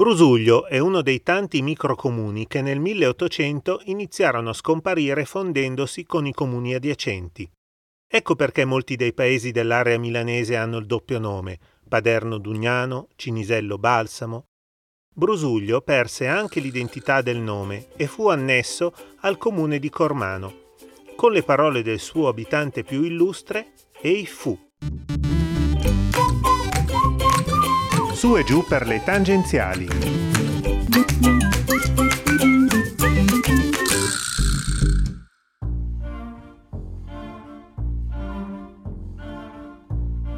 Brusuglio è uno dei tanti microcomuni che nel 1800 iniziarono a scomparire fondendosi con i comuni adiacenti. Ecco perché molti dei paesi dell'area milanese hanno il doppio nome, Paderno Dugnano, Cinisello Balsamo. Brusuglio perse anche l'identità del nome e fu annesso al comune di Cormano, con le parole del suo abitante più illustre, Ei fu. Su e giù per le tangenziali.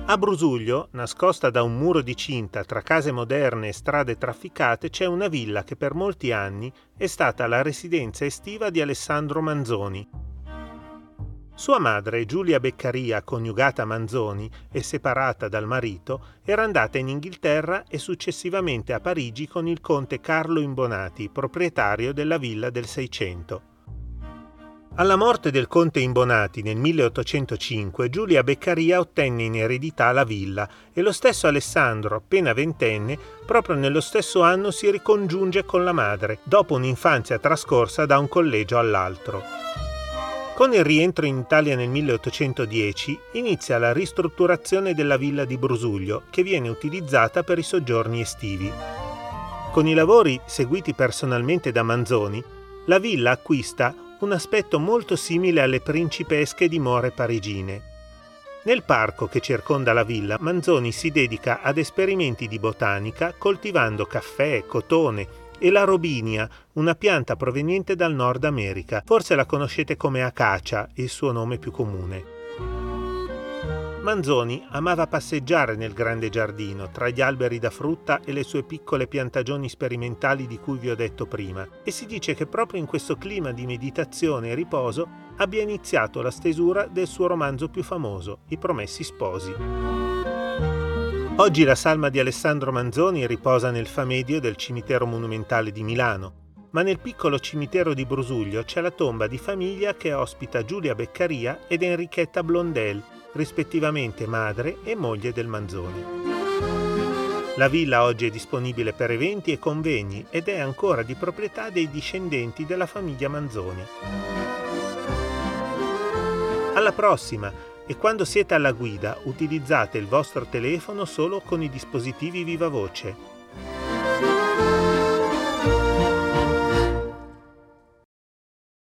A Brusuglio, nascosta da un muro di cinta tra case moderne e strade trafficate, c'è una villa che per molti anni è stata la residenza estiva di Alessandro Manzoni, sua madre, Giulia Beccaria, coniugata Manzoni e separata dal marito, era andata in Inghilterra e successivamente a Parigi con il conte Carlo Imbonati, proprietario della villa del Seicento. Alla morte del conte Imbonati nel 1805, Giulia Beccaria ottenne in eredità la villa e lo stesso Alessandro, appena ventenne, proprio nello stesso anno si ricongiunge con la madre, dopo un'infanzia trascorsa da un collegio all'altro. Con il rientro in Italia nel 1810 inizia la ristrutturazione della villa di Brusuglio che viene utilizzata per i soggiorni estivi. Con i lavori seguiti personalmente da Manzoni, la villa acquista un aspetto molto simile alle principesche dimore parigine. Nel parco che circonda la villa, Manzoni si dedica ad esperimenti di botanica coltivando caffè, cotone, e la robinia, una pianta proveniente dal Nord America. Forse la conoscete come acacia, il suo nome più comune. Manzoni amava passeggiare nel grande giardino, tra gli alberi da frutta e le sue piccole piantagioni sperimentali di cui vi ho detto prima, e si dice che proprio in questo clima di meditazione e riposo abbia iniziato la stesura del suo romanzo più famoso, I Promessi Sposi. Oggi la salma di Alessandro Manzoni riposa nel famedio del cimitero monumentale di Milano, ma nel piccolo cimitero di Brusuglio c'è la tomba di famiglia che ospita Giulia Beccaria ed Enrichetta Blondel, rispettivamente madre e moglie del Manzoni. La villa oggi è disponibile per eventi e convegni ed è ancora di proprietà dei discendenti della famiglia Manzoni. Alla prossima! E quando siete alla guida utilizzate il vostro telefono solo con i dispositivi viva voce